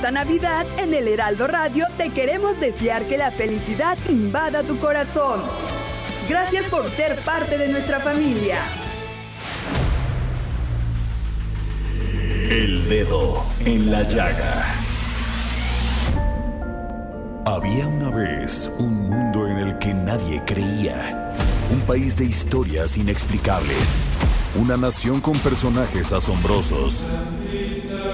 Esta Navidad en el Heraldo Radio te queremos desear que la felicidad invada tu corazón. Gracias por ser parte de nuestra familia. El dedo en la llaga. Había una vez un mundo en el que nadie creía. Un país de historias inexplicables. Una nación con personajes asombrosos.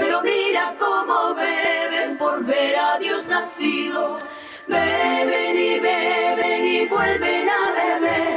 pero mira cómo beben por ver a Dios nacido. Beben y beben y vuelven a beber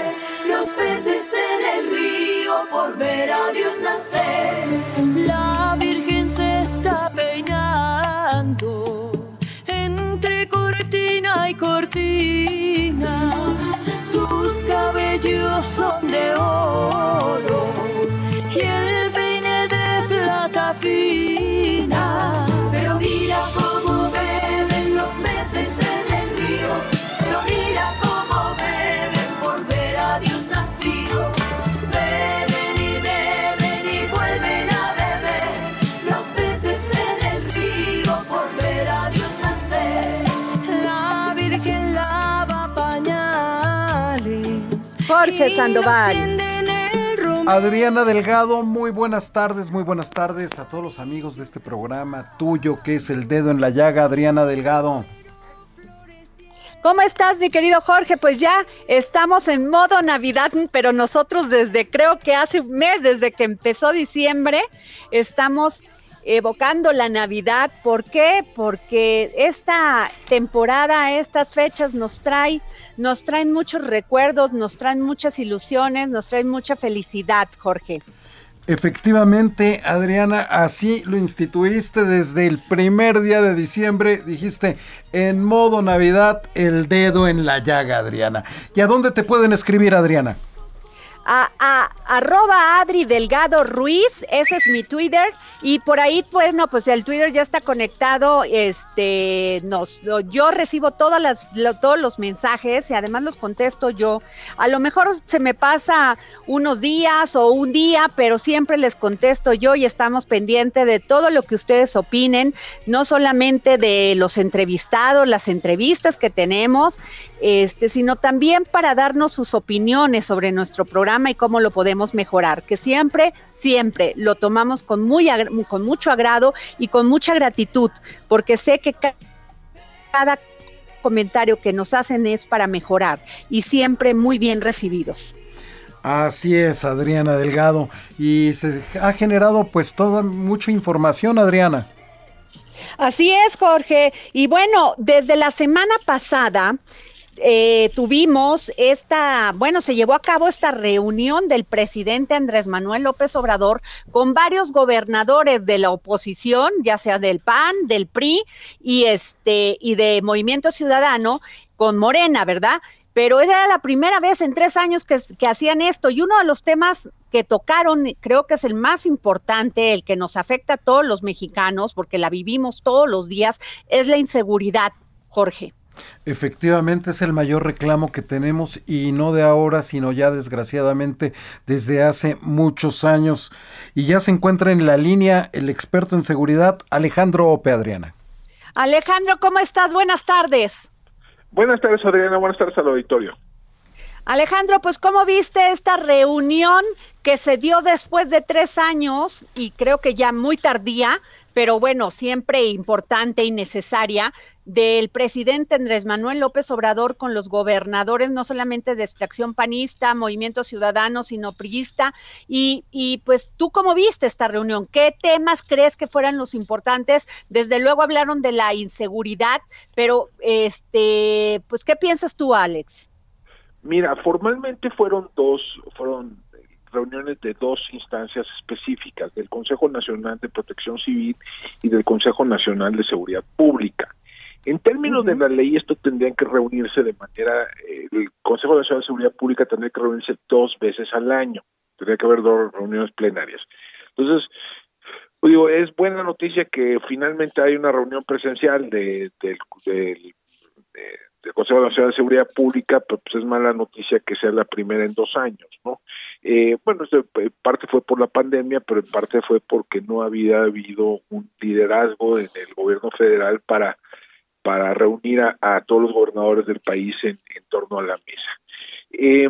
Jorge Sandoval. Adriana Delgado, muy buenas tardes, muy buenas tardes a todos los amigos de este programa tuyo que es El Dedo en la Llaga, Adriana Delgado. ¿Cómo estás, mi querido Jorge? Pues ya estamos en modo Navidad, pero nosotros desde creo que hace un mes, desde que empezó diciembre, estamos evocando la Navidad. ¿Por qué? Porque esta temporada, estas fechas nos trae, nos traen muchos recuerdos, nos traen muchas ilusiones, nos traen mucha felicidad, Jorge. Efectivamente, Adriana, así lo instituiste desde el primer día de diciembre. Dijiste en modo Navidad, el dedo en la llaga, Adriana. ¿Y a dónde te pueden escribir, Adriana? A, a- Adri Delgado Ruiz, ese es mi Twitter, y por ahí, pues, no, pues el Twitter ya está conectado, este, nos, yo recibo todas las, todos los mensajes y además los contesto yo. A lo mejor se me pasa unos días o un día, pero siempre les contesto yo y estamos pendientes de todo lo que ustedes opinen, no solamente de los entrevistados, las entrevistas que tenemos, este, sino también para darnos sus opiniones sobre nuestro programa y cómo lo podemos mejorar, que siempre, siempre lo tomamos con, muy, con mucho agrado y con mucha gratitud, porque sé que ca- cada comentario que nos hacen es para mejorar y siempre muy bien recibidos. Así es, Adriana Delgado. Y se ha generado pues toda mucha información, Adriana. Así es, Jorge. Y bueno, desde la semana pasada eh, tuvimos esta, bueno, se llevó a cabo esta reunión del presidente Andrés Manuel López Obrador con varios gobernadores de la oposición, ya sea del PAN, del PRI y este y de Movimiento Ciudadano con Morena, ¿verdad? Pero era la primera vez en tres años que, que hacían esto y uno de los temas que tocaron, creo que es el más importante, el que nos afecta a todos los mexicanos, porque la vivimos todos los días, es la inseguridad, Jorge. Efectivamente es el mayor reclamo que tenemos y no de ahora, sino ya desgraciadamente desde hace muchos años. Y ya se encuentra en la línea el experto en seguridad Alejandro Ope Adriana. Alejandro, ¿cómo estás? Buenas tardes. Buenas tardes, Adriana. Buenas tardes al auditorio. Alejandro, pues ¿cómo viste esta reunión que se dio después de tres años y creo que ya muy tardía, pero bueno, siempre importante y necesaria, del presidente Andrés Manuel López Obrador con los gobernadores, no solamente de extracción panista, Movimiento Ciudadano, sino priista. Y, y pues tú cómo viste esta reunión, ¿qué temas crees que fueran los importantes? Desde luego hablaron de la inseguridad, pero este, pues ¿qué piensas tú, Alex? Mira, formalmente fueron dos, fueron reuniones de dos instancias específicas, del Consejo Nacional de Protección Civil y del Consejo Nacional de Seguridad Pública. En términos de la ley, esto tendrían que reunirse de manera, eh, el Consejo Nacional de Seguridad Pública tendría que reunirse dos veces al año, tendría que haber dos reuniones plenarias. Entonces, pues digo, es buena noticia que finalmente hay una reunión presencial de, del, del, del Consejo Nacional de Seguridad Pública, pero pues es mala noticia que sea la primera en dos años, ¿no? Eh, bueno, en parte fue por la pandemia, pero en parte fue porque no había habido un liderazgo en el gobierno federal para para reunir a, todos los gobernadores del país en, torno a la mesa. Eh,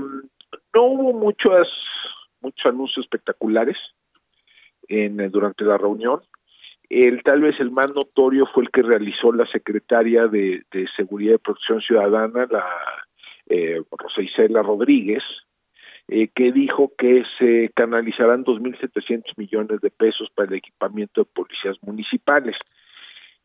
no hubo muchos, muchos anuncios espectaculares en, durante la reunión. El, tal vez el más notorio fue el que realizó la secretaria de, Seguridad y Protección Ciudadana, la eh, Rosa Isela Rodríguez, eh, que dijo que se canalizarán 2.700 millones de pesos para el equipamiento de policías municipales.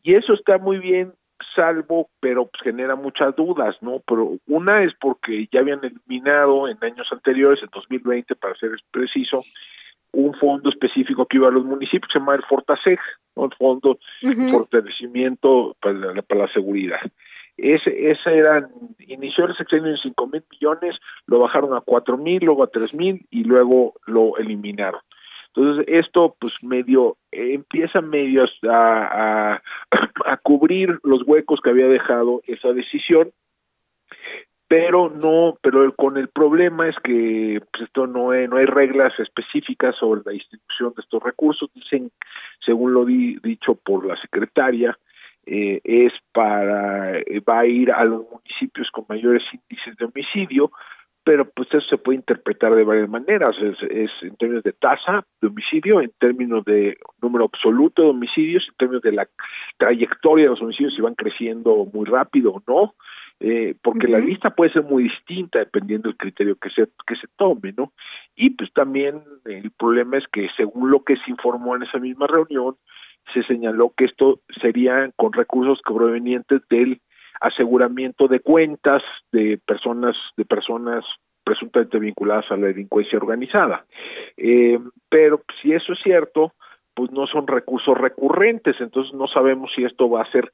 Y eso está muy bien salvo, pero pues, genera muchas dudas, ¿no? Pero una es porque ya habían eliminado en años anteriores, en 2020 para ser preciso, un fondo específico que iba a los municipios, se llama el Fortaseg, ¿no? el Fondo de Fortalecimiento para la, para la Seguridad. Ese, ese eran, inició el sexenio en cinco mil millones, lo bajaron a cuatro mil, luego a tres mil y luego lo eliminaron. Entonces, esto pues medio, empieza medio a, a, cubrir los huecos que había dejado esa decisión, pero no, pero con el problema es que pues esto no, hay, no hay reglas específicas sobre la distribución de estos recursos, dicen, según lo dicho por la secretaria, eh, es para, va a ir a los municipios con mayores índices de homicidio, pero pues eso se puede interpretar de varias maneras, es, en términos de tasa de homicidio, en términos de número absoluto de homicidios, en términos de la trayectoria de los homicidios, si van creciendo muy rápido o no, eh, porque la lista puede ser muy distinta dependiendo del criterio que se, que se tome, ¿no? Y pues también el problema es que según lo que se informó en esa misma reunión, se señaló que esto sería con recursos provenientes del aseguramiento de cuentas de personas de personas presuntamente vinculadas a la delincuencia organizada. Eh, pero si eso es cierto, pues no son recursos recurrentes, entonces no sabemos si esto va a ser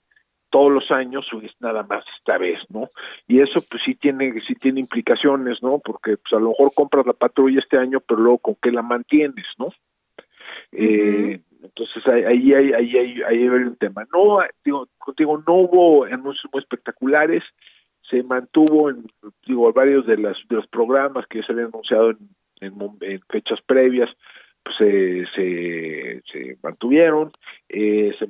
todos los años o es nada más esta vez, ¿no? Y eso pues sí tiene sí tiene implicaciones, ¿no? Porque pues a lo mejor compras la patrulla este año, pero luego con qué la mantienes, ¿no? eh, entonces ahí hay, ahí hay, ahí hay un tema. No, digo, contigo no hubo anuncios muy espectaculares, se mantuvo en digo varios de las de los programas que se habían anunciado en, en, fechas previas, pues se, se, se mantuvieron, eh, se,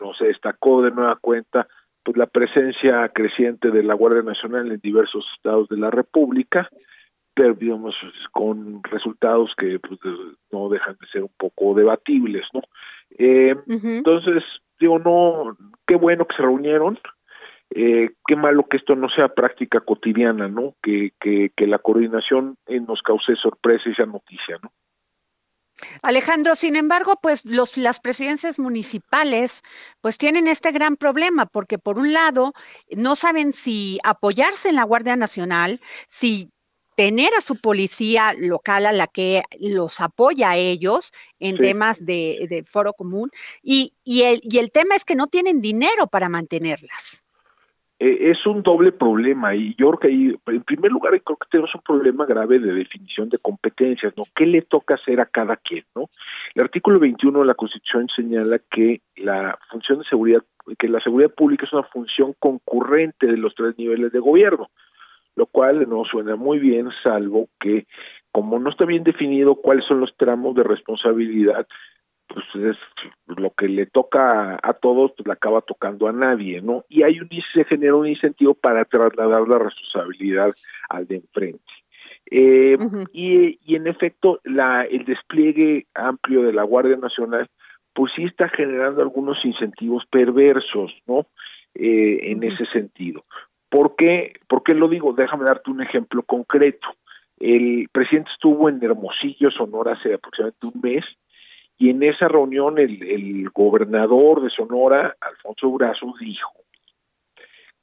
no se destacó de nueva cuenta pues la presencia creciente de la Guardia Nacional en diversos estados de la República, pero digamos con resultados que pues, no dejan de ser un poco debatibles no eh, entonces digo no qué bueno que se reunieron eh, qué malo que esto no sea práctica cotidiana no que, que, que la coordinación eh, nos cause sorpresa y sea noticia no Alejandro, sin embargo, pues los, las presidencias municipales pues tienen este gran problema porque por un lado no saben si apoyarse en la Guardia Nacional, si tener a su policía local a la que los apoya a ellos en temas de, foro común y, y, el, y el tema es que no tienen dinero para mantenerlas. Eh, es un doble problema y yo creo que ahí, en primer lugar creo que tenemos un problema grave de definición de competencias, ¿no? ¿Qué le toca hacer a cada quien, no? El artículo 21 de la Constitución señala que la función de seguridad, que la seguridad pública es una función concurrente de los tres niveles de gobierno lo cual no suena muy bien, salvo que como no está bien definido cuáles son los tramos de responsabilidad, pues es lo que le toca a todos, pues le acaba tocando a nadie, ¿no? Y hay un se genera un incentivo para trasladar la responsabilidad al de enfrente. Eh, y, y en efecto, la, el despliegue amplio de la Guardia Nacional, pues sí está generando algunos incentivos perversos, ¿no? Eh, en ese sentido. ¿Por qué? ¿Por qué lo digo? Déjame darte un ejemplo concreto. El presidente estuvo en Hermosillo, Sonora, hace aproximadamente un mes, y en esa reunión el, gobernador de Sonora, Alfonso Brazo, dijo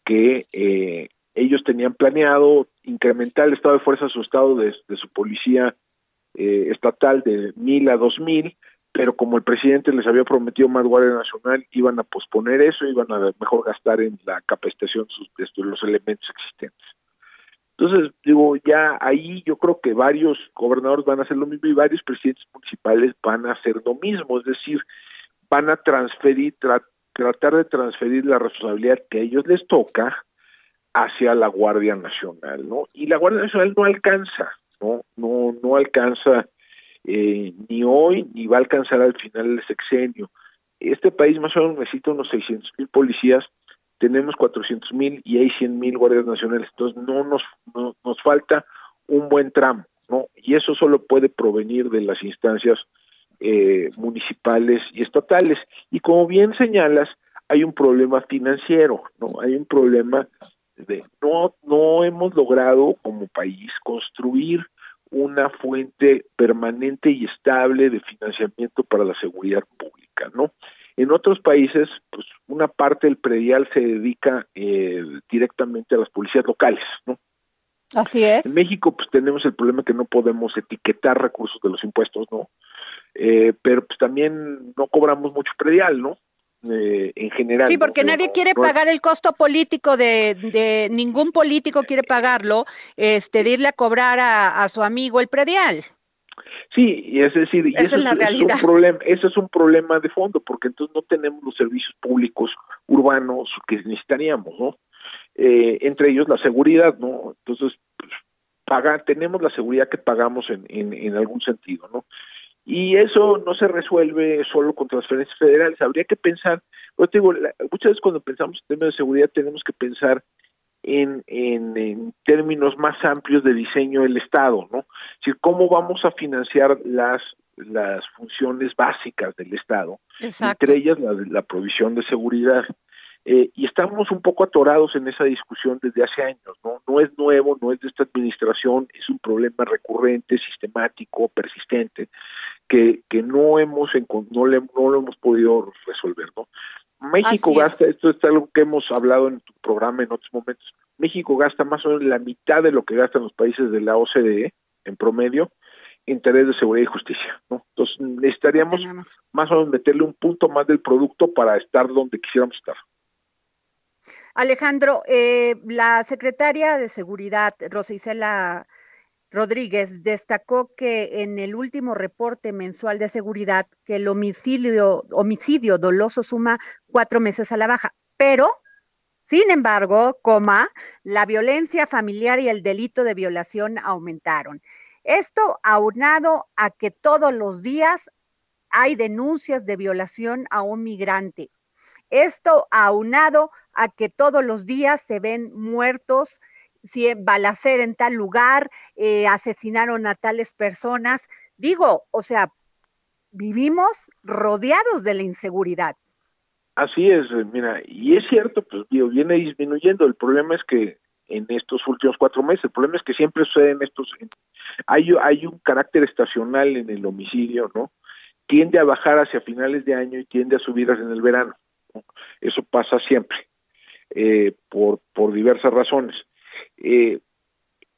que eh, ellos tenían planeado incrementar el estado de fuerza a su estado de, su policía eh, estatal de mil a dos mil, pero como el presidente les había prometido más Guardia Nacional, iban a posponer eso, iban a mejor gastar en la capacitación de los elementos existentes. Entonces, digo, ya ahí yo creo que varios gobernadores van a hacer lo mismo y varios presidentes municipales van a hacer lo mismo, es decir, van a transferir, tratar de transferir la responsabilidad que a ellos les toca hacia la Guardia Nacional, ¿no? Y la Guardia Nacional no alcanza, ¿no? No, no alcanza eh, ni hoy ni va a alcanzar al final del sexenio. Este país más o menos necesita unos 600 mil policías, tenemos 400 mil y hay 100 mil guardias nacionales, entonces no nos, nos falta un buen tramo, ¿no? Y eso solo puede provenir de las instancias eh, municipales y estatales. Y como bien señalas, hay un problema financiero, ¿no? Hay un problema de no no hemos logrado como país construir una fuente permanente y estable de financiamiento para la seguridad pública, ¿no? En otros países, pues una parte del predial se dedica eh, directamente a las policías locales, ¿no? Así es. En México, pues tenemos el problema que no podemos etiquetar recursos de los impuestos, ¿no? Eh, pero pues también no cobramos mucho predial, ¿no? Eh, en general. Sí, porque nadie quiere pagar el costo político de, de, ningún político quiere pagarlo, este, de irle a cobrar a, su amigo el predial. Sí, y es decir, eso es, un problema, eso es un problema de fondo, porque entonces no tenemos los servicios públicos urbanos que necesitaríamos, ¿no? Eh, entre ellos la seguridad, ¿no? Entonces, pues, paga, tenemos la seguridad que pagamos en, en, en algún sentido, ¿no? Y eso no se resuelve solo con transferencias federales. Habría que pensar, yo te digo, muchas veces cuando pensamos en temas de seguridad tenemos que pensar en, en, términos más amplios de diseño del Estado, ¿no? Es decir, cómo vamos a financiar las las funciones básicas del Estado, entre ellas la, la provisión de seguridad. Eh, y estamos un poco atorados en esa discusión desde hace años, ¿no? No es nuevo, no es de esta administración, es un problema recurrente, sistemático, persistente, que, que no hemos no, le, no lo hemos podido resolver, ¿no? México gasta, esto es algo que hemos hablado en tu programa en otros momentos, México gasta más o menos la mitad de lo que gastan los países de la OCDE en promedio en tareas de seguridad y justicia, ¿no? Entonces necesitaríamos más o menos meterle un punto más del producto para estar donde quisiéramos estar. Alejandro, eh, la secretaria de Seguridad, Rosa Isela Rodríguez, destacó que en el último reporte mensual de seguridad que el homicidio, homicidio doloso suma cuatro meses a la baja, pero, sin embargo, coma, la violencia familiar y el delito de violación aumentaron. Esto aunado a que todos los días hay denuncias de violación a un migrante. Esto aunado a que todos los días se ven muertos, si balacer en tal lugar, eh, asesinaron a tales personas. Digo, o sea, vivimos rodeados de la inseguridad. Así es, mira, y es cierto, pues digo, viene disminuyendo. El problema es que en estos últimos cuatro meses, el problema es que siempre suceden estos, hay, un carácter estacional en el homicidio, ¿no? Tiende a bajar hacia finales de año y tiende a subir en el verano. Eso pasa siempre, eh, por, por diversas razones. Eh,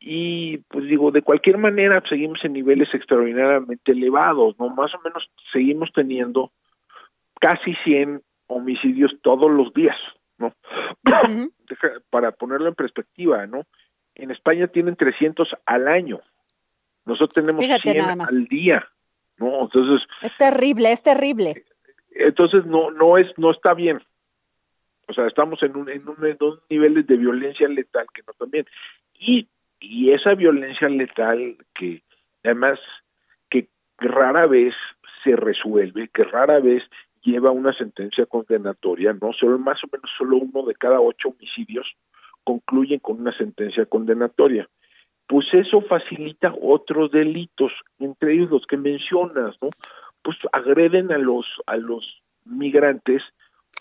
y pues digo, de cualquier manera seguimos en niveles extraordinariamente elevados, ¿no? Más o menos seguimos teniendo casi 100 homicidios todos los días, ¿no? Para ponerlo en perspectiva, ¿no? En España tienen 300 al año. Nosotros tenemos 100 al día, ¿no? Entonces Es terrible, es terrible. Entonces no no es no está bien. O sea, estamos en un, en un, en un niveles de violencia letal que no también. Y, y esa violencia letal que además que rara vez se resuelve, que rara vez lleva una sentencia condenatoria, no solo más o menos solo uno de cada ocho homicidios concluyen con una sentencia condenatoria. Pues eso facilita otros delitos, entre ellos los que mencionas, ¿no? Pues agreden a los a los migrantes,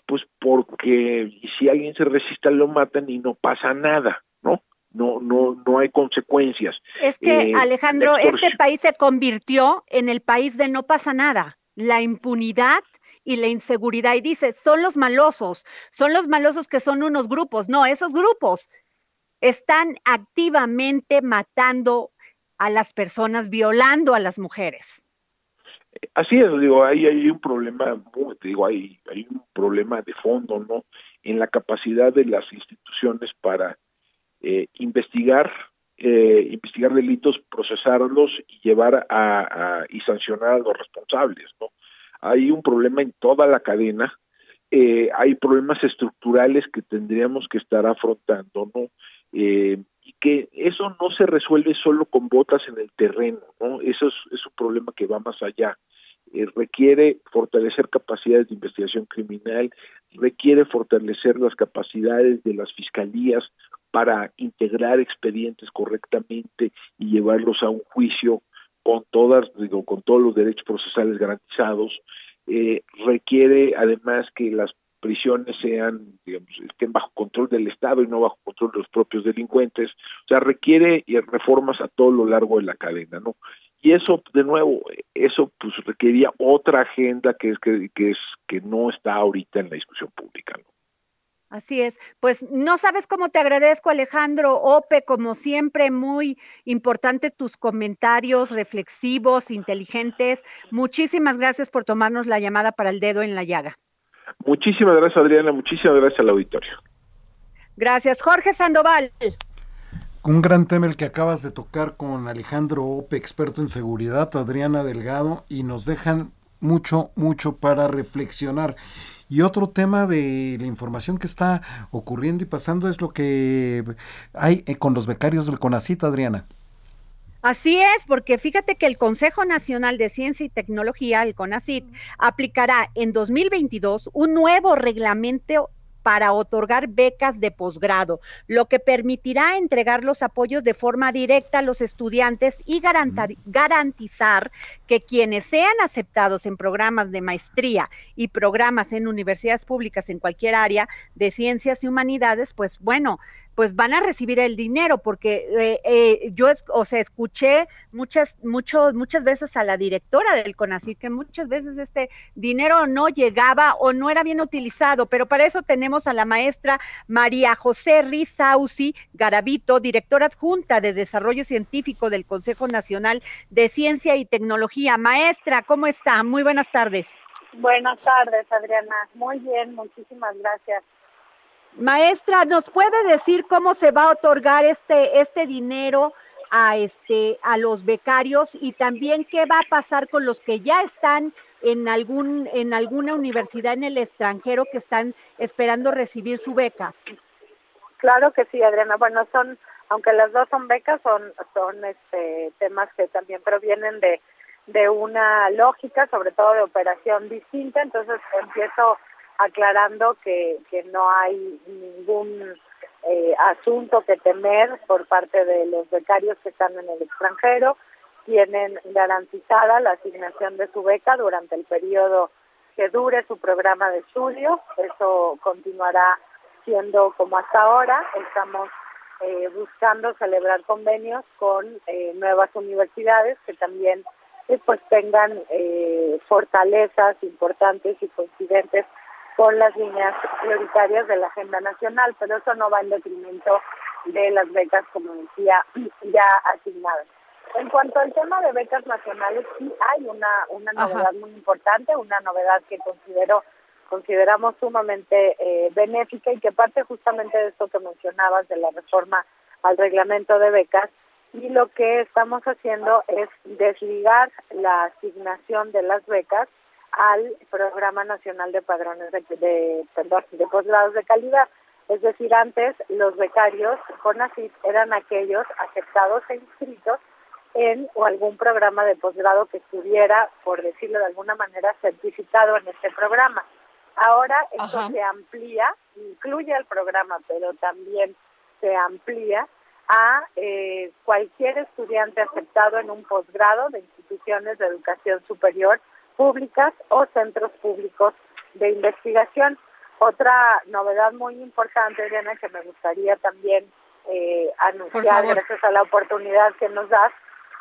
pues porque si alguien se resiste lo matan y no pasa nada, ¿no? No no no hay consecuencias. Es que Eh, Alejandro, este país se convirtió en el país de no pasa nada. La impunidad y la inseguridad. Y dice, son los malosos, son los malosos que son unos grupos. No, esos grupos están activamente matando a las personas, violando a las mujeres. Así es, digo, ahí hay un problema, te digo, hay, hay un problema de fondo, ¿no? En la capacidad de las instituciones para eh, investigar, eh, investigar delitos, procesarlos y llevar a, a- y sancionar a los responsables, ¿no? Hay un problema en toda la cadena, eh, hay problemas estructurales que tendríamos que estar afrontando, ¿no? Eh, y que eso no se resuelve solo con botas en el terreno, ¿no? Eso es, un problema que va más allá. Eh, requiere fortalecer capacidades de investigación criminal, requiere fortalecer las capacidades de las fiscalías para integrar expedientes correctamente y llevarlos a un juicio con todas, digo, con todos los derechos procesales garantizados. Eh, requiere además que las prisiones sean, digamos, estén bajo control del Estado y no bajo control de los propios delincuentes. O sea, requiere reformas a todo lo largo de la cadena, ¿no? Y eso, de nuevo, eso pues requería otra agenda que es que, que es que no está ahorita en la discusión pública, ¿no? Así es. Pues no sabes cómo te agradezco, Alejandro Ope, como siempre, muy importante tus comentarios reflexivos, inteligentes. Muchísimas gracias por tomarnos la llamada para el dedo en la llaga. Muchísimas gracias, Adriana. Muchísimas gracias al auditorio. Gracias, Jorge Sandoval. Un gran tema el que acabas de tocar con Alejandro Ope, experto en seguridad, Adriana Delgado, y nos dejan mucho, mucho para reflexionar. Y otro tema de la información que está ocurriendo y pasando es lo que hay eh, con los becarios del CONACIT, Adriana. Así es, porque fíjate que el Consejo Nacional de Ciencia y Tecnología, el CONACIT, aplicará en 2022 un nuevo reglamento para otorgar becas de posgrado, lo que permitirá entregar los apoyos de forma directa a los estudiantes y garantizar que quienes sean aceptados en programas de maestría y programas en universidades públicas en cualquier área de ciencias y humanidades, pues bueno, pues van a recibir el dinero, porque eh, eh, yo, o sea, escuché muchas, mucho, muchas veces a la directora del CONACYT que muchas veces este dinero no llegaba o no era bien utilizado, pero para eso tenemos a la maestra María José Rizausi Garavito, directora adjunta de Desarrollo Científico del Consejo Nacional de Ciencia y Tecnología. Maestra, ¿cómo está? Muy buenas tardes. Buenas tardes, Adriana. Muy bien, muchísimas gracias. Maestra, ¿nos puede decir cómo se va a otorgar este, este dinero a, este, a los becarios y también qué va a pasar con los que ya están en, algún, en alguna universidad en el extranjero que están esperando recibir su beca? Claro que sí, Adriana. Bueno, son, aunque las dos son becas, son, son este, temas que también provienen de, de una lógica, sobre todo de operación distinta. Entonces empiezo aclarando que, que no hay ningún eh, asunto que temer por parte de los becarios que están en el extranjero. Tienen garantizada la asignación de su beca durante el periodo que dure su programa de estudio. Eso continuará siendo como hasta ahora. Estamos eh, buscando celebrar convenios con eh, nuevas universidades que también eh, pues tengan eh, fortalezas importantes y coincidentes con las líneas prioritarias de la agenda nacional, pero eso no va en detrimento de las becas, como decía, ya asignadas. En cuanto al tema de becas nacionales, sí hay una, una novedad Ajá. muy importante, una novedad que considero consideramos sumamente eh, benéfica y que parte justamente de esto que mencionabas de la reforma al reglamento de becas y lo que estamos haciendo es desligar la asignación de las becas al Programa Nacional de Padrones de, de, perdón, de posgrados de calidad. Es decir, antes los becarios CONACYT eran aquellos aceptados e inscritos en o algún programa de posgrado que estuviera, por decirlo de alguna manera, certificado en este programa. Ahora esto Ajá. se amplía, incluye el programa, pero también se amplía a eh, cualquier estudiante aceptado en un posgrado de instituciones de educación superior públicas o centros públicos de investigación. Otra novedad muy importante, Diana, que me gustaría también eh, anunciar gracias a la oportunidad que nos das,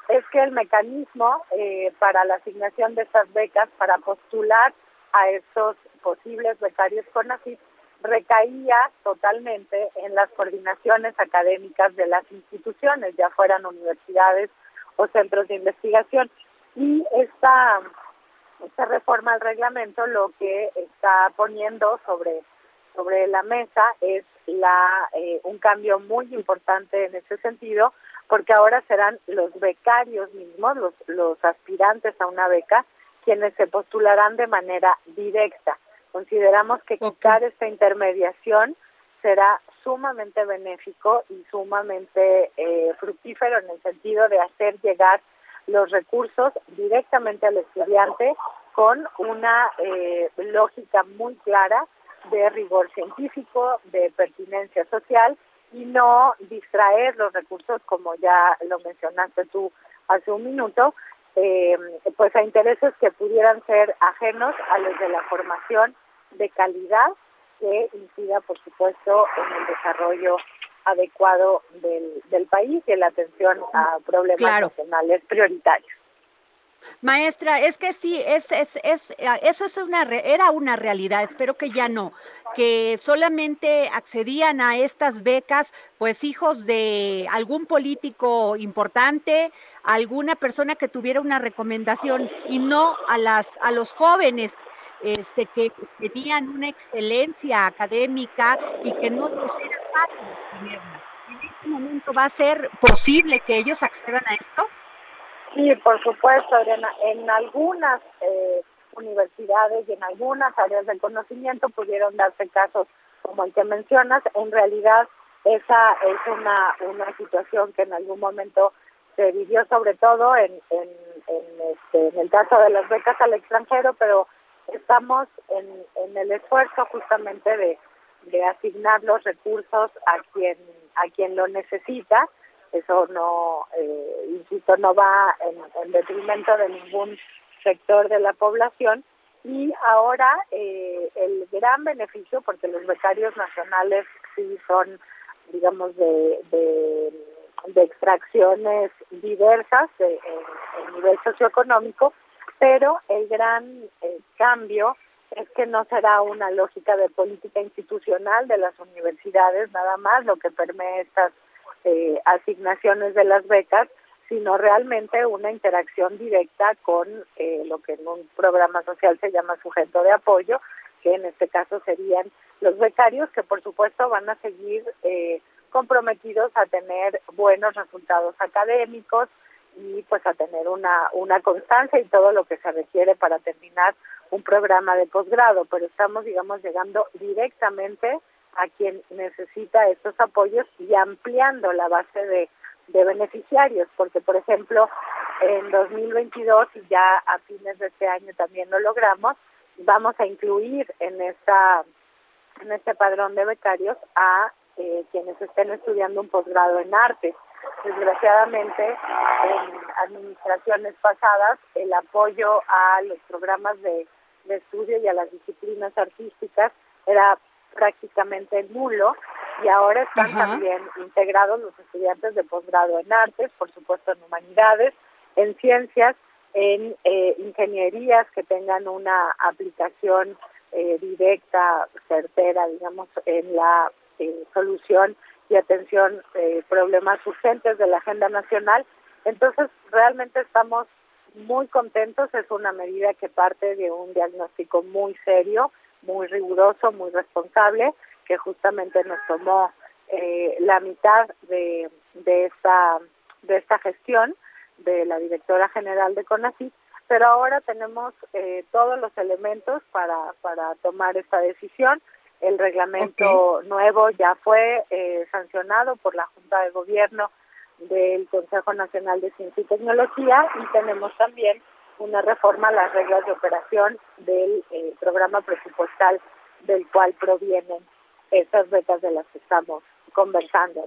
es que el mecanismo eh, para la asignación de estas becas, para postular a estos posibles becarios CONACYT, recaía totalmente en las coordinaciones académicas de las instituciones, ya fueran universidades o centros de investigación. Y esta, esta reforma al reglamento lo que está poniendo sobre, sobre la mesa es la, eh, un cambio muy importante en ese sentido, porque ahora serán los becarios mismos, los, los aspirantes a una beca, quienes se postularán de manera directa. Consideramos que quitar esta intermediación será sumamente benéfico y sumamente eh, fructífero en el sentido de hacer llegar los recursos directamente al estudiante con una eh, lógica muy clara de rigor científico, de pertinencia social y no distraer los recursos, como ya lo mencionaste tú hace un minuto, eh, pues a intereses que pudieran ser ajenos a los de la formación de calidad que incida, por supuesto, en el desarrollo adecuado del, del país y en la atención a problemas Claro. nacionales prioritarios. Maestra, es que sí, es, es, es, eso es una, re- era una realidad, espero que ya no, que solamente accedían a estas becas, pues hijos de algún político importante, alguna persona que tuviera una recomendación y no a las, a los jóvenes este, que tenían una excelencia académica y que no estudiarla. ¿En este momento va a ser posible que ellos accedan a esto? Sí, por supuesto, Adriana. En algunas eh, universidades y en algunas áreas del conocimiento pudieron darse casos como el que mencionas. En realidad, esa es una, una situación que en algún momento se vivió sobre todo en, en, en, este, en el caso de las becas al extranjero, pero estamos en, en el esfuerzo justamente de, de asignar los recursos a quien a quien lo necesita. Eso no eh, insisto no va en, en detrimento de ningún sector de la población. Y ahora eh, el gran beneficio porque los becarios nacionales sí son digamos de, de, extracciones diversas de, en, en nivel socioeconómico pero el gran eh, cambio es que no será una lógica de política institucional de las universidades nada más lo que permee estas eh, asignaciones de las becas, sino realmente una interacción directa con eh, lo que en un programa social se llama sujeto de apoyo, que en este caso serían los becarios, que por supuesto van a seguir eh, comprometidos a tener buenos resultados académicos y pues a tener una, una constancia y todo lo que se requiere para terminar un programa de posgrado, pero estamos, digamos, llegando directamente a quien necesita estos apoyos y ampliando la base de, beneficiarios, porque por ejemplo en 2022 y ya a fines de este año también lo logramos, vamos a incluir en esta en este padrón de becarios a eh, quienes estén estudiando un posgrado en arte. Desgraciadamente, en administraciones pasadas, el apoyo a los programas de, de estudio y a las disciplinas artísticas era prácticamente nulo y ahora están Ajá. también integrados los estudiantes de posgrado en artes, por supuesto en humanidades, en ciencias, en eh, ingenierías que tengan una aplicación eh, directa, certera, digamos, en la eh, solución y atención de problemas urgentes de la agenda nacional. Entonces, realmente estamos muy contentos. Es una medida que parte de un diagnóstico muy serio, muy riguroso, muy responsable, que justamente nos tomó eh, la mitad de, de esta de esta gestión de la directora general de CONACYT, pero ahora tenemos eh, todos los elementos para, para tomar esta decisión. El reglamento nuevo ya fue eh, sancionado por la Junta de Gobierno del Consejo Nacional de Ciencia y Tecnología y tenemos también una reforma a las reglas de operación del eh, programa presupuestal del cual provienen esas becas de las que estamos conversando.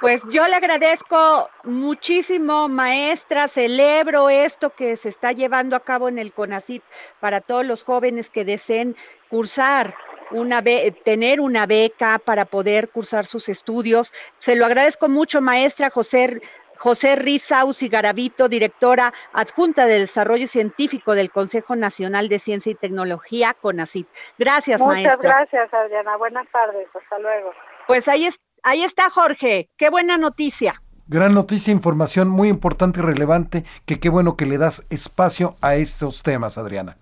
Pues yo le agradezco muchísimo, maestra, celebro esto que se está llevando a cabo en el CONACIT para todos los jóvenes que deseen cursar una tener una beca para poder cursar sus estudios. Se lo agradezco mucho, maestra José José Rizaus y Garavito, directora adjunta de Desarrollo Científico del Consejo Nacional de Ciencia y Tecnología, CONACIT. Gracias, maestra. Muchas gracias, Adriana. Buenas tardes. Hasta luego. Pues ahí, ahí está, Jorge. Qué buena noticia. Gran noticia, información muy importante y relevante, que qué bueno que le das espacio a estos temas, Adriana.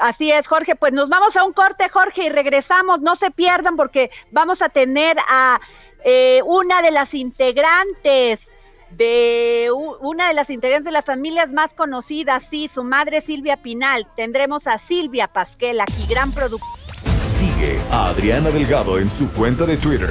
Así es, Jorge. Pues nos vamos a un corte, Jorge, y regresamos. No se pierdan porque vamos a tener a eh, una de las integrantes de una de las integrantes de las familias más conocidas, sí, su madre Silvia Pinal. Tendremos a Silvia Pasquel, aquí gran productora. Sigue a Adriana Delgado en su cuenta de Twitter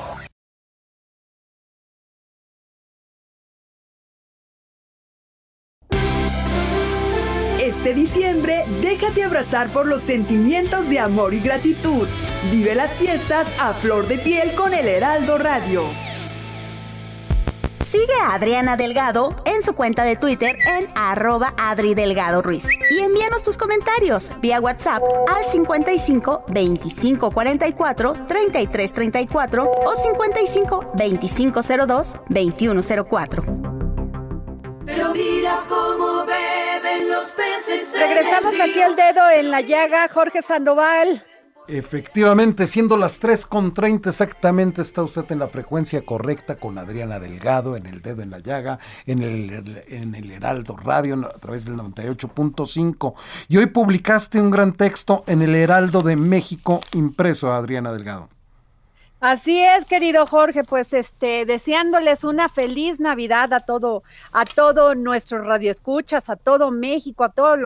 Este diciembre, déjate abrazar por los sentimientos de amor y gratitud. Vive las fiestas a flor de piel con el Heraldo Radio. Sigue a Adriana Delgado en su cuenta de Twitter en arroba Adri Delgado Ruiz. Y envíanos tus comentarios vía WhatsApp al 55 25 44 33 34 o 55 25 02 21 04. Pero mira cómo beben los peces. Regresamos aquí al dedo en la llaga, Jorge Sandoval. Efectivamente, siendo las 3.30 exactamente, está usted en la frecuencia correcta con Adriana Delgado en el dedo en la llaga, en el, en el Heraldo Radio a través del 98.5. Y hoy publicaste un gran texto en el Heraldo de México impreso, Adriana Delgado. Así es, querido Jorge, pues este deseándoles una feliz Navidad a todo a todo nuestro radioescuchas, a todo México, a todo lo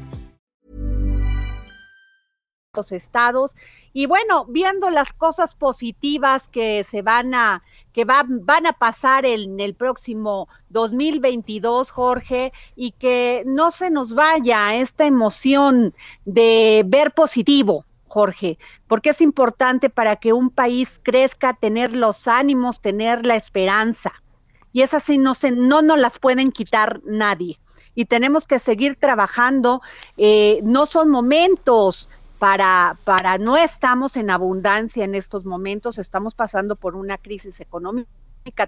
Los estados y bueno, viendo las cosas positivas que se van a que va, van a pasar en el próximo 2022, Jorge, y que no se nos vaya esta emoción de ver positivo, Jorge, porque es importante para que un país crezca tener los ánimos, tener la esperanza. Y esas sí no, se, no nos las pueden quitar nadie. Y tenemos que seguir trabajando. Eh, no son momentos para, para no estamos en abundancia en estos momentos, estamos pasando por una crisis económica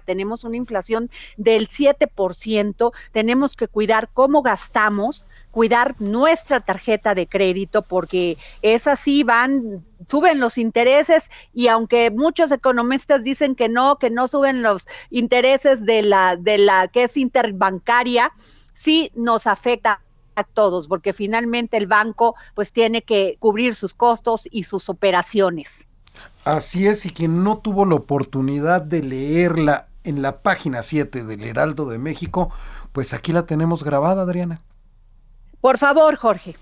tenemos una inflación del 7%, tenemos que cuidar cómo gastamos, cuidar nuestra tarjeta de crédito, porque es así, van, suben los intereses y aunque muchos economistas dicen que no, que no suben los intereses de la, de la que es interbancaria, sí nos afecta a todos, porque finalmente el banco pues tiene que cubrir sus costos y sus operaciones. Así es, y quien no tuvo la oportunidad de leerla en la página 7 del Heraldo de México, pues aquí la tenemos grabada, Adriana. Por favor, Jorge.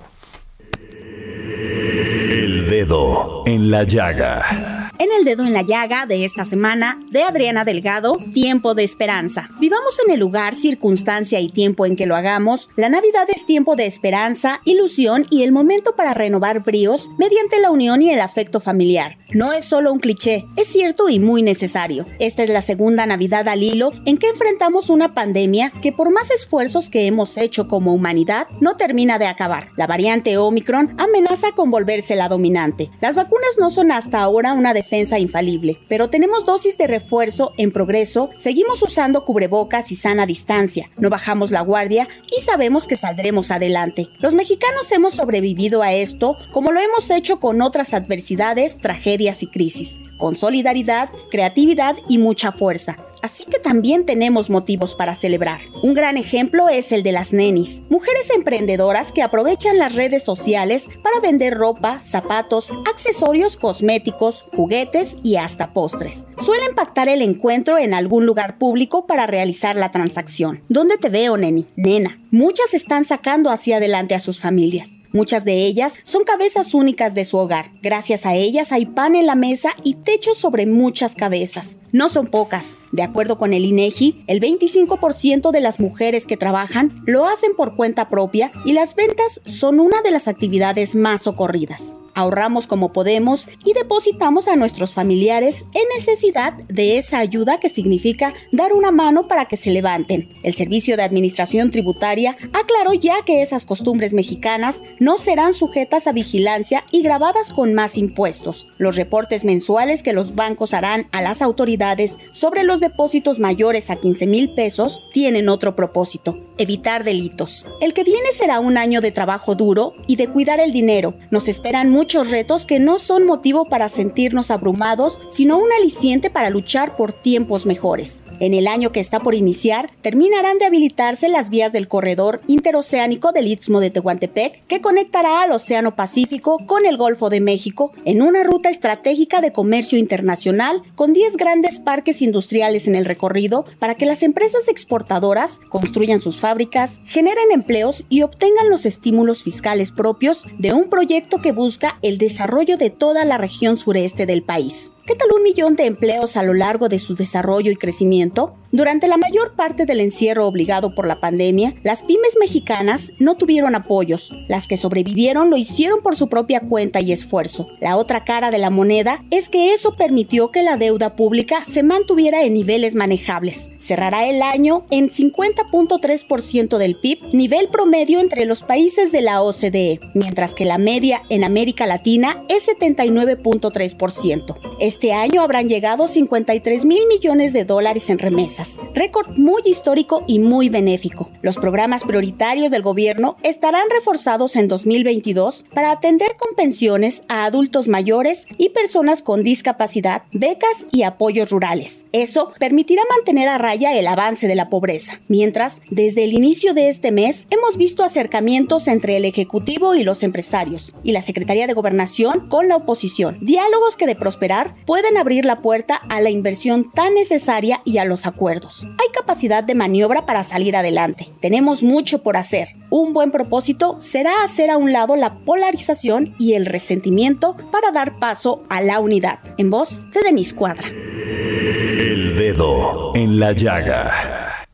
El dedo en la llaga. En el dedo en la llaga de esta semana de Adriana Delgado, Tiempo de Esperanza. Vivamos en el lugar, circunstancia y tiempo en que lo hagamos. La Navidad es tiempo de esperanza, ilusión y el momento para renovar bríos mediante la unión y el afecto familiar. No es solo un cliché, es cierto y muy necesario. Esta es la segunda Navidad al hilo en que enfrentamos una pandemia que por más esfuerzos que hemos hecho como humanidad, no termina de acabar. La variante Omicron amenaza con volverse la dominante. Las vacunas no son hasta ahora una defensa infalible, pero tenemos dosis de refuerzo en progreso, seguimos usando cubrebocas y sana distancia, no bajamos la guardia y sabemos que saldremos adelante. Los mexicanos hemos sobrevivido a esto como lo hemos hecho con otras adversidades, tragedias y crisis, con solidaridad, creatividad y mucha fuerza. Así que también tenemos motivos para celebrar. Un gran ejemplo es el de las nenis, mujeres emprendedoras que aprovechan las redes sociales para vender ropa, zapatos, accesorios cosméticos, juguetes y hasta postres. Suelen pactar el encuentro en algún lugar público para realizar la transacción. ¿Dónde te veo, neni? Nena. Muchas están sacando hacia adelante a sus familias. Muchas de ellas son cabezas únicas de su hogar. Gracias a ellas hay pan en la mesa y techo sobre muchas cabezas. No son pocas. De acuerdo con el INEGI, el 25% de las mujeres que trabajan lo hacen por cuenta propia y las ventas son una de las actividades más socorridas ahorramos como podemos y depositamos a nuestros familiares en necesidad de esa ayuda que significa dar una mano para que se levanten. El Servicio de Administración Tributaria aclaró ya que esas costumbres mexicanas no serán sujetas a vigilancia y grabadas con más impuestos. Los reportes mensuales que los bancos harán a las autoridades sobre los depósitos mayores a 15 mil pesos tienen otro propósito, evitar delitos. El que viene será un año de trabajo duro y de cuidar el dinero. Nos esperan muchos retos que no son motivo para sentirnos abrumados, sino un aliciente para luchar por tiempos mejores. En el año que está por iniciar, terminarán de habilitarse las vías del corredor interoceánico del Istmo de Tehuantepec, que conectará al Océano Pacífico con el Golfo de México en una ruta estratégica de comercio internacional con 10 grandes parques industriales en el recorrido para que las empresas exportadoras construyan sus fábricas, generen empleos y obtengan los estímulos fiscales propios de un proyecto que busca el desarrollo de toda la región sureste del país. ¿Qué tal un millón de empleos a lo largo de su desarrollo y crecimiento? Durante la mayor parte del encierro obligado por la pandemia, las pymes mexicanas no tuvieron apoyos. Las que sobrevivieron lo hicieron por su propia cuenta y esfuerzo. La otra cara de la moneda es que eso permitió que la deuda pública se mantuviera en niveles manejables. Cerrará el año en 50.3% del PIB, nivel promedio entre los países de la OCDE, mientras que la media en América Latina es 79.3%. Este año habrán llegado 53 mil millones de dólares en remesas, récord muy histórico y muy benéfico. Los programas prioritarios del gobierno estarán reforzados en 2022 para atender con pensiones a adultos mayores y personas con discapacidad, becas y apoyos rurales. Eso permitirá mantener a raya el avance de la pobreza. Mientras, desde el inicio de este mes, hemos visto acercamientos entre el Ejecutivo y los empresarios, y la Secretaría de Gobernación con la oposición. Diálogos que de prosperar pueden abrir la puerta a la inversión tan necesaria y a los acuerdos. Hay capacidad de maniobra para salir adelante. Tenemos mucho por hacer. Un buen propósito será hacer a un lado la polarización y el resentimiento para dar paso a la unidad. En voz de Denis Cuadra. El dedo en la llaga.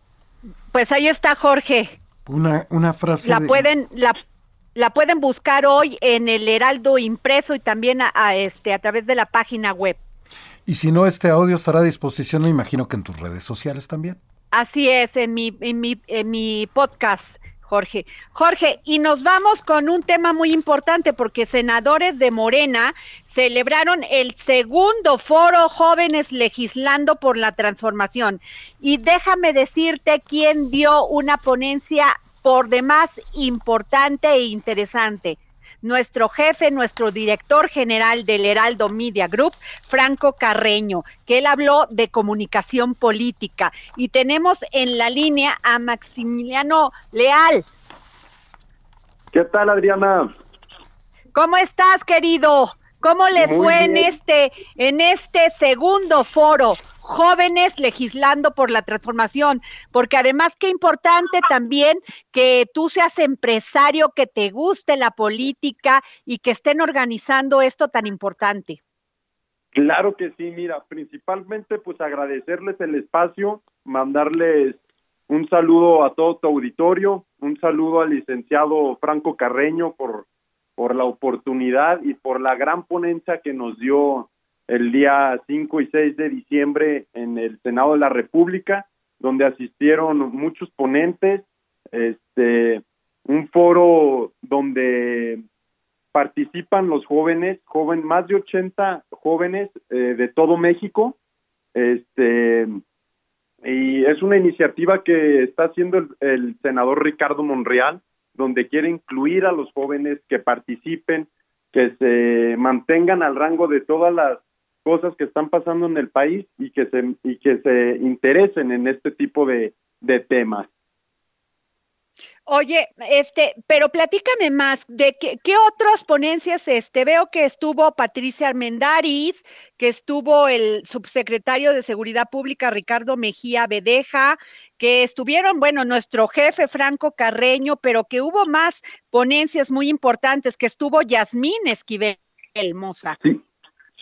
Pues ahí está Jorge. Una, una frase. La de- pueden, la, la pueden buscar hoy en el Heraldo impreso y también a, a este a través de la página web. Y si no, este audio estará a disposición, me imagino que en tus redes sociales también. Así es, en mi, en mi, en mi podcast, Jorge. Jorge, y nos vamos con un tema muy importante porque senadores de Morena celebraron el segundo foro Jóvenes Legislando por la Transformación. Y déjame decirte quién dio una ponencia por demás importante e interesante nuestro jefe, nuestro director general del Heraldo Media Group, Franco Carreño, que él habló de comunicación política. Y tenemos en la línea a Maximiliano Leal. ¿Qué tal, Adriana? ¿Cómo estás, querido? ¿Cómo les Muy fue en este, en este segundo foro? Jóvenes legislando por la transformación, porque además qué importante también que tú seas empresario, que te guste la política y que estén organizando esto tan importante. Claro que sí, mira, principalmente pues agradecerles el espacio, mandarles un saludo a todo tu auditorio, un saludo al licenciado Franco Carreño por, por la oportunidad y por la gran ponencia que nos dio el día 5 y 6 de diciembre en el Senado de la República, donde asistieron muchos ponentes, este, un foro donde participan los jóvenes, joven, más de 80 jóvenes eh, de todo México, este, y es una iniciativa que está haciendo el, el, senador Ricardo Monreal, donde quiere incluir a los jóvenes que participen, que se mantengan al rango de todas las cosas que están pasando en el país y que se y que se interesen en este tipo de, de temas. Oye, este, pero platícame más de qué, qué, otras ponencias, este, veo que estuvo Patricia Armendariz, que estuvo el subsecretario de Seguridad Pública Ricardo Mejía Bedeja, que estuvieron, bueno, nuestro jefe Franco Carreño, pero que hubo más ponencias muy importantes, que estuvo Yasmín Esquivel, Moza. Sí,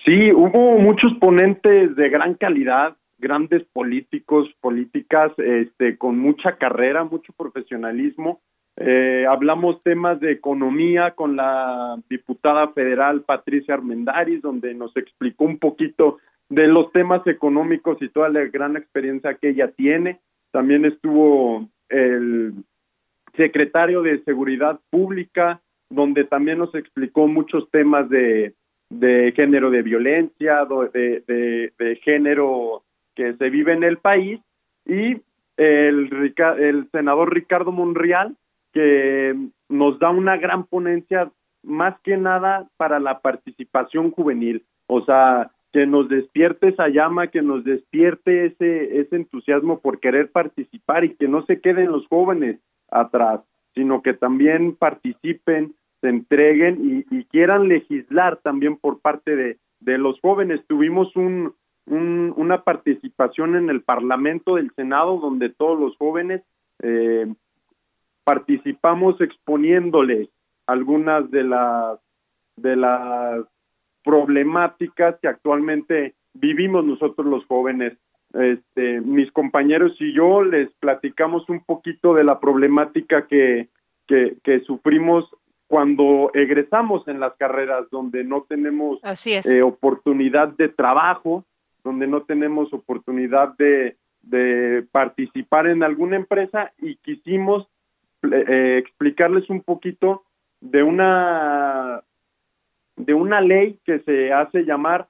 sí, hubo muchos ponentes de gran calidad, grandes políticos, políticas este, con mucha carrera, mucho profesionalismo. Eh, hablamos temas de economía con la diputada federal Patricia Armendaris, donde nos explicó un poquito de los temas económicos y toda la gran experiencia que ella tiene. También estuvo el secretario de Seguridad Pública, donde también nos explicó muchos temas de, de género de violencia, de, de, de género que se vive en el país. Y el, el senador Ricardo Monreal que nos da una gran ponencia más que nada para la participación juvenil, o sea, que nos despierte esa llama, que nos despierte ese ese entusiasmo por querer participar y que no se queden los jóvenes atrás, sino que también participen, se entreguen y, y quieran legislar también por parte de, de los jóvenes. Tuvimos un, un, una participación en el Parlamento del Senado donde todos los jóvenes eh, participamos exponiéndoles algunas de las de las problemáticas que actualmente vivimos nosotros los jóvenes. Este, mis compañeros y yo les platicamos un poquito de la problemática que, que, que sufrimos cuando egresamos en las carreras donde no tenemos eh, oportunidad de trabajo, donde no tenemos oportunidad de, de participar en alguna empresa y quisimos eh, explicarles un poquito de una de una ley que se hace llamar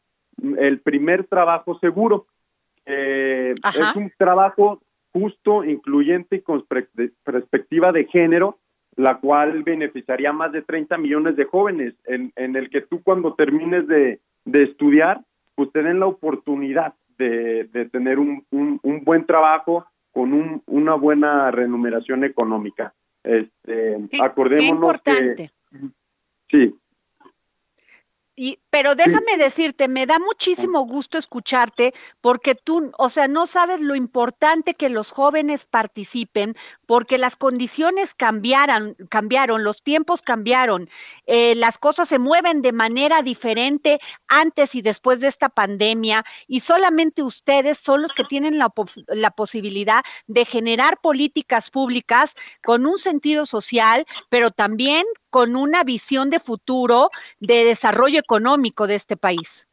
el primer trabajo seguro. Eh, es un trabajo justo, incluyente y con perspectiva de género, la cual beneficiaría a más de 30 millones de jóvenes, en, en el que tú cuando termines de, de estudiar pues te den la oportunidad de, de tener un, un, un, buen trabajo con un, una buena remuneración económica. Este, acordémonos que sí, y, pero déjame decirte, me da muchísimo gusto escucharte porque tú, o sea, no sabes lo importante que los jóvenes participen porque las condiciones cambiaron, cambiaron, los tiempos cambiaron, eh, las cosas se mueven de manera diferente antes y después de esta pandemia y solamente ustedes son los que tienen la, la posibilidad de generar políticas públicas con un sentido social, pero también con una visión de futuro de desarrollo económico de este país.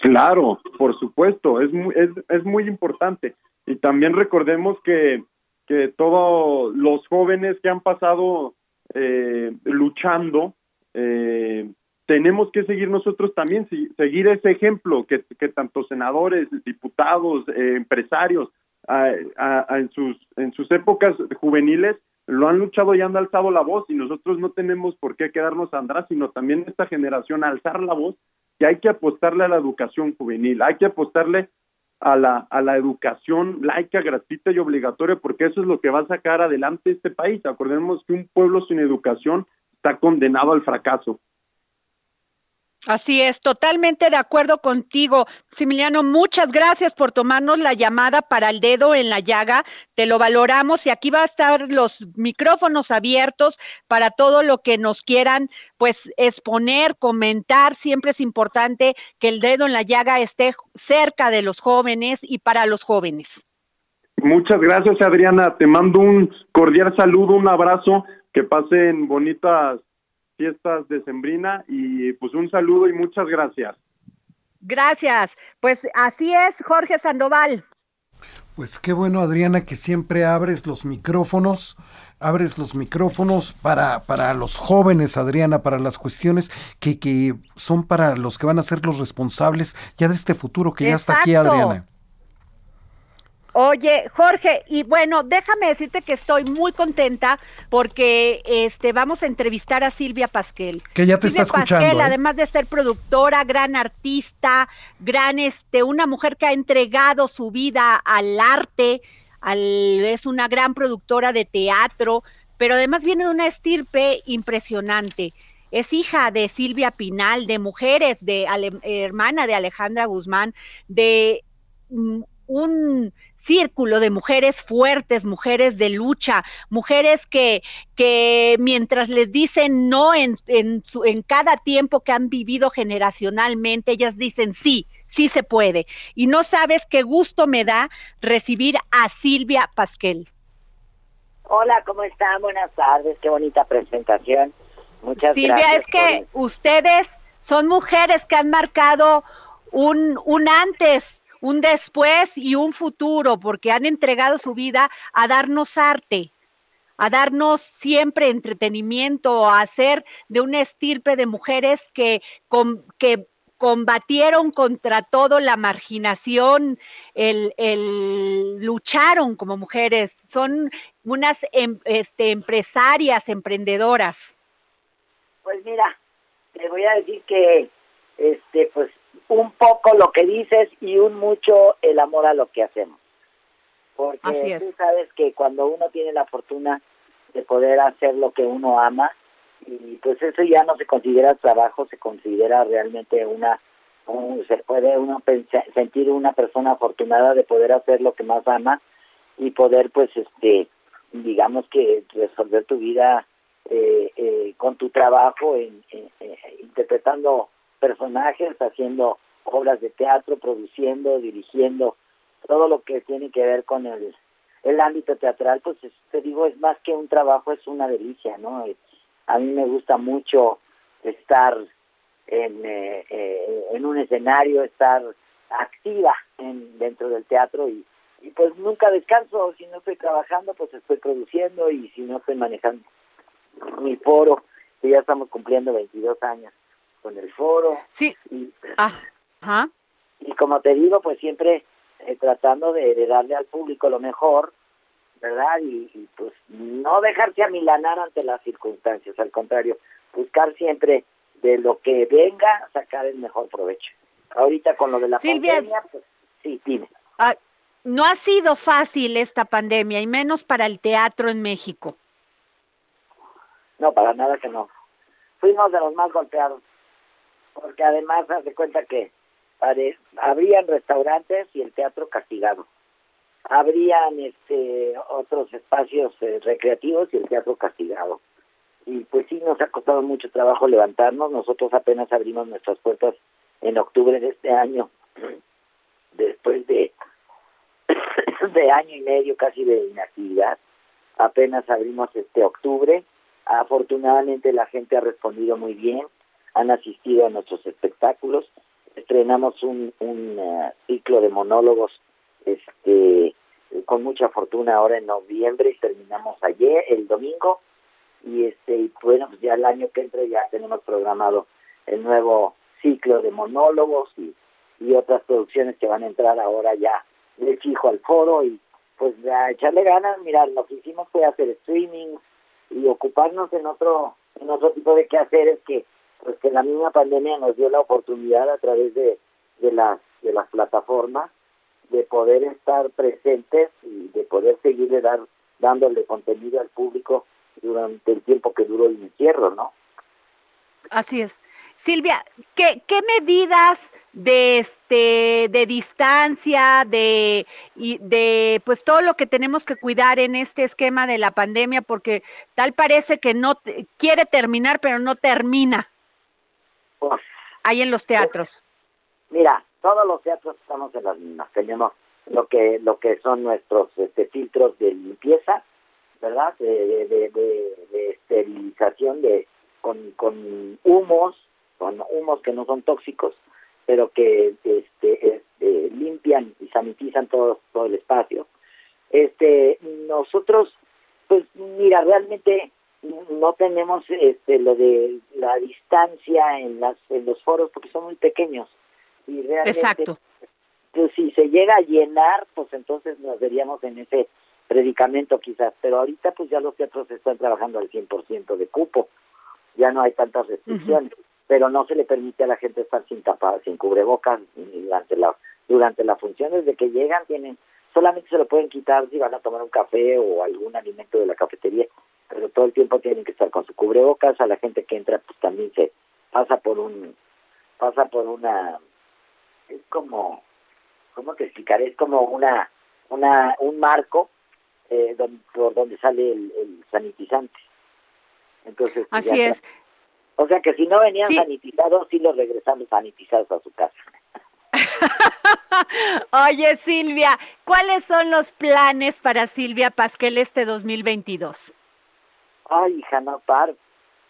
Claro, por supuesto, es muy, es, muy importante. Y también recordemos que, que todos los jóvenes que han pasado eh, luchando, eh, tenemos que seguir nosotros también, seguir ese ejemplo que, que tanto senadores, diputados, eh, empresarios, a, a, en, sus, en sus épocas juveniles lo han luchado y han alzado la voz y nosotros no tenemos por qué quedarnos atrás, sino también esta generación alzar la voz que hay que apostarle a la educación juvenil, hay que apostarle a la, a la educación laica, gratuita y obligatoria, porque eso es lo que va a sacar adelante este país. Acordemos que un pueblo sin educación está condenado al fracaso. Así es, totalmente de acuerdo contigo. Similiano, muchas gracias por tomarnos la llamada para el dedo en la llaga. Te lo valoramos y aquí va a estar los micrófonos abiertos para todo lo que nos quieran pues exponer, comentar. Siempre es importante que el dedo en la llaga esté cerca de los jóvenes y para los jóvenes. Muchas gracias, Adriana. Te mando un cordial saludo, un abrazo. Que pasen bonitas fiestas de Sembrina y pues un saludo y muchas gracias. Gracias. Pues así es, Jorge Sandoval. Pues qué bueno, Adriana, que siempre abres los micrófonos, abres los micrófonos para, para los jóvenes, Adriana, para las cuestiones que, que son para los que van a ser los responsables ya de este futuro que ya está aquí, Adriana. Oye, Jorge, y bueno, déjame decirte que estoy muy contenta porque este vamos a entrevistar a Silvia Pasquel. Que ya te está escuchando. Pasquel, ¿eh? además de ser productora, gran artista, gran este, una mujer que ha entregado su vida al arte, al, es una gran productora de teatro, pero además viene de una estirpe impresionante. Es hija de Silvia Pinal, de mujeres, de hermana de Alejandra Guzmán, de mm, un círculo de mujeres fuertes, mujeres de lucha, mujeres que, que mientras les dicen no en, en, su, en cada tiempo que han vivido generacionalmente, ellas dicen sí, sí se puede. Y no sabes qué gusto me da recibir a Silvia Pasquel. Hola, ¿cómo están? Buenas tardes, qué bonita presentación. Muchas Silvia, gracias. Silvia, es que ustedes son mujeres que han marcado un, un antes un después y un futuro, porque han entregado su vida a darnos arte, a darnos siempre entretenimiento, a hacer de una estirpe de mujeres que, que combatieron contra todo la marginación, el, el, lucharon como mujeres, son unas em, este, empresarias, emprendedoras. Pues mira, te voy a decir que un poco lo que dices y un mucho el amor a lo que hacemos. Porque tú sabes que cuando uno tiene la fortuna de poder hacer lo que uno ama, y pues eso ya no se considera trabajo, se considera realmente una, se puede uno sentir una persona afortunada de poder hacer lo que más ama y poder pues este digamos que resolver tu vida eh, eh, con tu trabajo en, interpretando personajes, haciendo obras de teatro, produciendo, dirigiendo, todo lo que tiene que ver con el, el ámbito teatral, pues te digo, es más que un trabajo, es una delicia, ¿no? A mí me gusta mucho estar en, eh, eh, en un escenario, estar activa en, dentro del teatro y, y pues nunca descanso, si no estoy trabajando, pues estoy produciendo y si no estoy manejando mi foro, que ya estamos cumpliendo 22 años con el foro. Sí. Y, Ajá. y como te digo, pues siempre eh, tratando de, darle al público lo mejor, ¿verdad? Y, y, pues no dejarse amilanar ante las circunstancias, al contrario, buscar siempre de lo que venga sacar el mejor provecho. Ahorita con lo de la Silvia, pandemia, pues sí, dime. Ah, no ha sido fácil esta pandemia, y menos para el teatro en México. No, para nada que no. Fuimos de los más golpeados porque además hace cuenta que habrían restaurantes y el teatro castigado. Habrían este otros espacios eh, recreativos y el teatro castigado. Y pues sí nos ha costado mucho trabajo levantarnos. Nosotros apenas abrimos nuestras puertas en octubre de este año, después de de año y medio casi de inactividad. Apenas abrimos este octubre. Afortunadamente la gente ha respondido muy bien han asistido a nuestros espectáculos. Estrenamos un, un uh, ciclo de monólogos este con mucha fortuna ahora en noviembre y terminamos ayer, el domingo, y este y bueno, pues ya el año que entra ya tenemos programado el nuevo ciclo de monólogos y, y otras producciones que van a entrar ahora ya de fijo al foro. Y pues a echarle ganas, mirar, lo que hicimos fue hacer streaming y ocuparnos en otro, en otro tipo de quehaceres que pues que la misma pandemia nos dio la oportunidad a través de, de las de las plataformas de poder estar presentes y de poder seguirle dar dándole contenido al público durante el tiempo que duró el encierro, ¿no? Así es. Silvia, ¿qué, qué medidas de este de distancia, de y de pues todo lo que tenemos que cuidar en este esquema de la pandemia, porque tal parece que no quiere terminar, pero no termina Pues, ahí en los teatros. Mira, todos los teatros estamos en las mismas. Tenemos lo que lo que son nuestros este, filtros de limpieza, ¿verdad? De, de, de- de- de esterilización de con, con humos, con humos que no son tóxicos, pero que este, este, limpian y sanitizan todo, todo el espacio. Este, nosotros, pues mira, realmente no tenemos este lo de la distancia en las en los foros porque son muy pequeños. Y realmente Exacto. pues si se llega a llenar pues entonces nos veríamos en ese predicamento quizás. Pero ahorita pues ya los teatros están trabajando al 100% de cupo. Ya no hay tantas restricciones. Pero no se le permite a la gente estar sin tapar sin cubrebocas durante la durante la función desde que llegan tienen solamente se lo pueden quitar si van a tomar un café o algún alimento de la cafetería pero todo el tiempo tienen que estar con su cubrebocas a la gente que entra pues también se pasa por un pasa por una es como cómo te explicaré es como una una un marco eh, don- por donde sale el, el sanitizante entonces pues, Así ya es. o sea que si no venían Sí. sanitizados sí los regresamos sanitizados a su casa Oye, Silvia, ¿cuáles son los planes para Silvia Pasquel este 2022? Ay, hija, no par.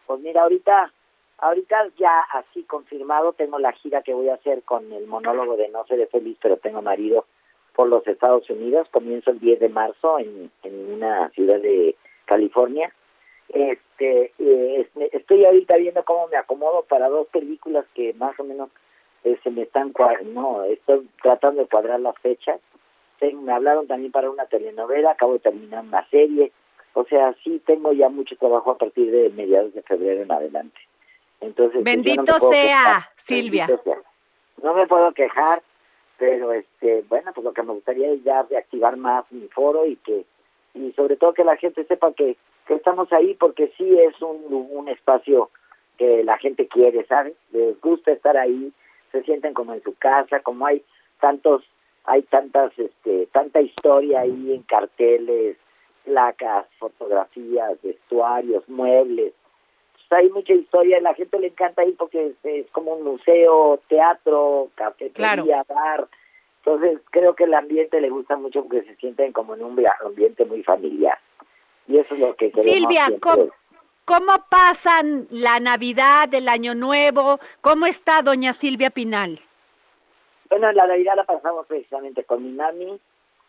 Pues mira, ahorita, ahorita ya así confirmado tengo la gira que voy a hacer con el monólogo de No seré feliz, pero tengo marido por los Estados Unidos. Comienzo el 10 de marzo en, en una ciudad de California. Este, eh, es- estoy ahorita viendo cómo me acomodo para dos películas que más o menos eh, se me están no, estoy tratando de cuadrar las fechas. Me hablaron también para una telenovela, acabo de terminar una serie. O sea, sí tengo ya mucho trabajo a partir de mediados de febrero en adelante. Entonces, pues, no Bendito puedo sea, quejar. Silvia. Bendito sea. No me puedo quejar, pero este, bueno, pues lo que me gustaría es ya reactivar más mi foro y que y sobre todo que la gente sepa que, que estamos ahí porque sí es un, un espacio que la gente quiere, ¿sabes? Les gusta estar ahí, se sienten como en su casa, como hay tantos, hay tantas, este, tanta historia ahí en carteles, placas, fotografías, vestuarios, muebles. Pues hay mucha historia, la gente le encanta ir porque es, es como un museo, teatro, cafetería, bar. Entonces creo que el ambiente le gusta mucho porque se sienten como en un ambiente muy familiar. Y eso es lo que queremos Silvia. ¿cómo, cómo pasan la Navidad, el Año Nuevo? ¿Cómo está doña Silvia Pinal? Bueno, la Navidad la pasamos precisamente con mi mami.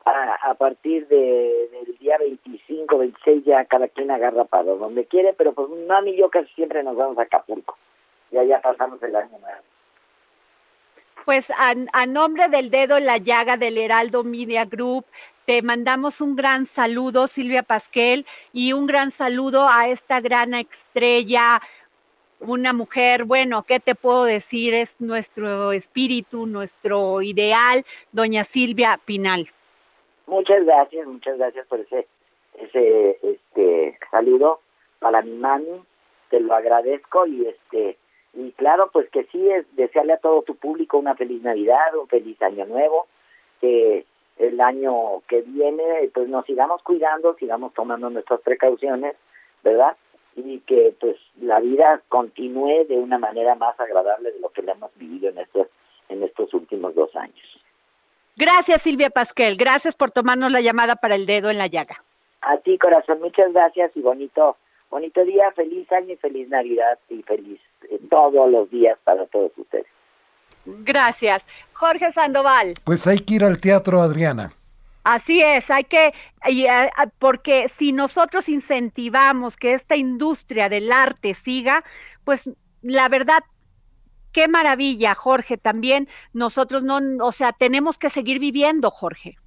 A, partir de, del día 25, 26 ya cada quien agarra para donde quiere, pero pues mi mami y yo casi siempre nos vamos a Acapulco. Y allá pasamos el año nuevo. Pues a, a nombre del dedo en la llaga del Heraldo Media Group, te mandamos un gran saludo, Silvia Pasquel, y un gran saludo a esta gran estrella, una mujer, bueno, ¿qué te puedo decir? Es nuestro espíritu, nuestro ideal, doña Silvia Pinal. Muchas gracias, muchas gracias por ese ese este saludo para mi mami, te lo agradezco y este y claro, pues que sí es desearle a todo tu público una feliz Navidad, un feliz año nuevo, que el año que viene pues nos sigamos cuidando, sigamos tomando nuestras precauciones, ¿verdad? Y que pues la vida continúe de una manera más agradable de lo que la hemos vivido en estos en estos últimos dos años. Gracias, Silvia Pasquel. Gracias por tomarnos la llamada para el dedo en la llaga. A ti, corazón, muchas gracias y bonito, bonito día, feliz año y feliz Navidad y feliz eh, todos los días para todos ustedes. Gracias. Jorge Sandoval. Pues hay que ir al teatro, Adriana. Así es, hay que, y, porque si nosotros incentivamos que esta industria del arte siga, pues la verdad, qué maravilla, Jorge, también nosotros no, o sea, tenemos que seguir viviendo, Jorge.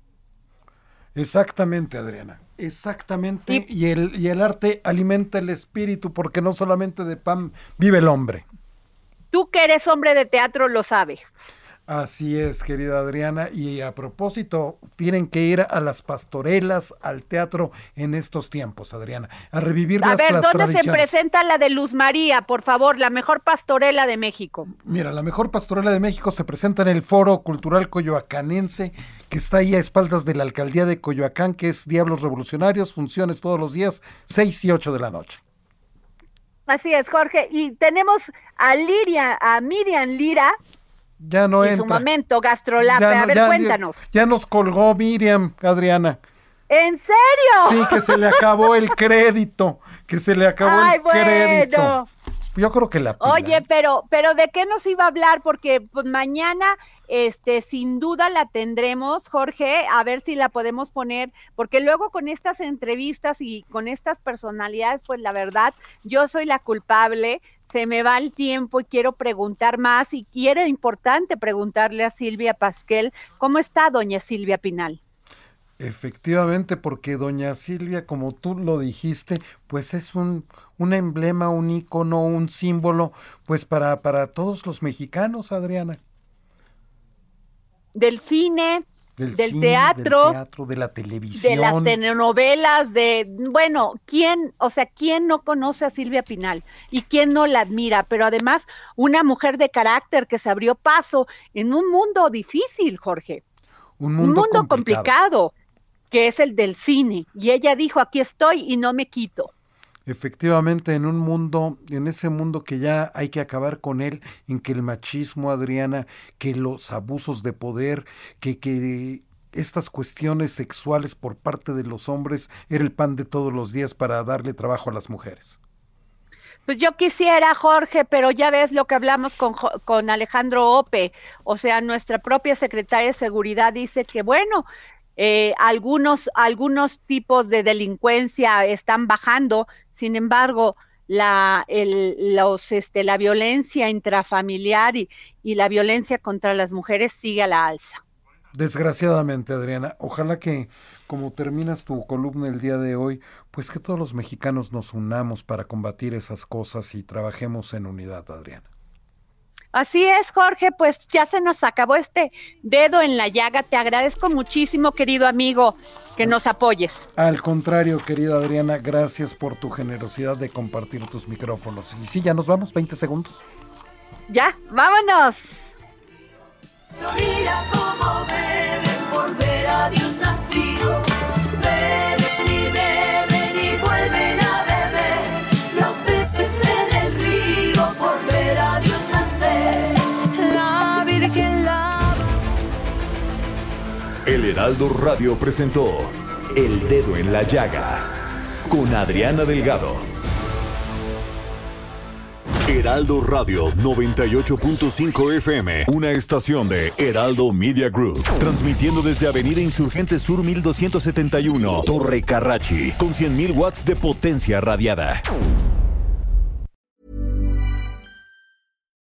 Exactamente, Adriana. Exactamente. Y, el, y el arte alimenta el espíritu, porque no solamente de pan vive el hombre. Tú que eres hombre de teatro lo sabes. Así es, querida Adriana. Y a propósito, tienen que ir a las pastorelas, al teatro en estos tiempos, Adriana, a revivir A las, ver, las ¿dónde se tradiciones. presenta la de Luz María, por favor, la mejor pastorela de México? Mira, la mejor pastorela de México se presenta en el Foro Cultural Coyoacanense, que está ahí a espaldas de la alcaldía de Coyoacán, que es Diablos Revolucionarios, funciones todos los días, 6 y 8 de la noche. Así es, Jorge. Y tenemos a Liria, a Miriam Lira, Ya no en su momento, Gastrolape. Ya a ver, ya- cuéntanos. Ya nos colgó Miriam, Adriana. ¿En serio? Sí, que se le acabó el crédito, que se le acabó Ay, el crédito. bueno. Yo creo que la. Oye, pero, pero ¿de qué nos iba a hablar? Porque pues mañana, este, sin duda la tendremos, Jorge, a ver si la podemos poner, porque luego con estas entrevistas y con estas personalidades, pues la verdad, yo soy la culpable, se me va el tiempo y quiero preguntar más y quiero importante preguntarle a Silvia Pasquel, ¿cómo está doña Silvia Pinal? Efectivamente, porque doña Silvia, como tú lo dijiste, pues es un, un emblema, un icono, un símbolo, pues para, para todos los mexicanos, Adriana. Del cine, Del, del cine, teatro, del teatro, de la televisión. de las telenovelas, de, bueno, ¿quién, o sea, quién no conoce a Silvia Pinal y quién no la admira? Pero además, una mujer de carácter que se abrió paso en un mundo difícil, Jorge, un un mundo, mundo complicado. complicado, que es el del cine. Y ella dijo, aquí estoy y no me quito. Efectivamente, en un mundo, en ese mundo que ya hay que acabar con él, en que el machismo, Adriana, que los abusos de poder, que, que estas cuestiones sexuales por parte de los hombres era el pan de todos los días para darle trabajo a las mujeres. Pues yo quisiera, Jorge, pero ya ves lo que hablamos con, con Alejandro Ope, o sea, nuestra propia secretaria de Seguridad dice que, bueno, eh, algunos, algunos tipos de delincuencia están bajando, sin embargo, la, el, los, este, la violencia intrafamiliar y, y la violencia contra las mujeres sigue a la alza. Desgraciadamente, Adriana, ojalá que como terminas tu columna el día de hoy, pues que todos los mexicanos nos unamos para combatir esas cosas y trabajemos en unidad, Adriana. Así es, Jorge, pues ya se nos acabó este dedo en la llaga. Te agradezco muchísimo, querido amigo, que nos apoyes. Al contrario, querida Adriana, gracias por tu generosidad de compartir tus micrófonos. Y sí, ya nos vamos, 20 segundos. Ya, vámonos. Pero mira cómo beben por ver a Dios Heraldo Radio presentó El Dedo en la Llaga con Adriana Delgado. Heraldo Radio 98.5 FM, una estación de Heraldo Media Group, transmitiendo desde Avenida Insurgente Sur 1271, Torre Carrachi, con 100.000 watts de potencia radiada.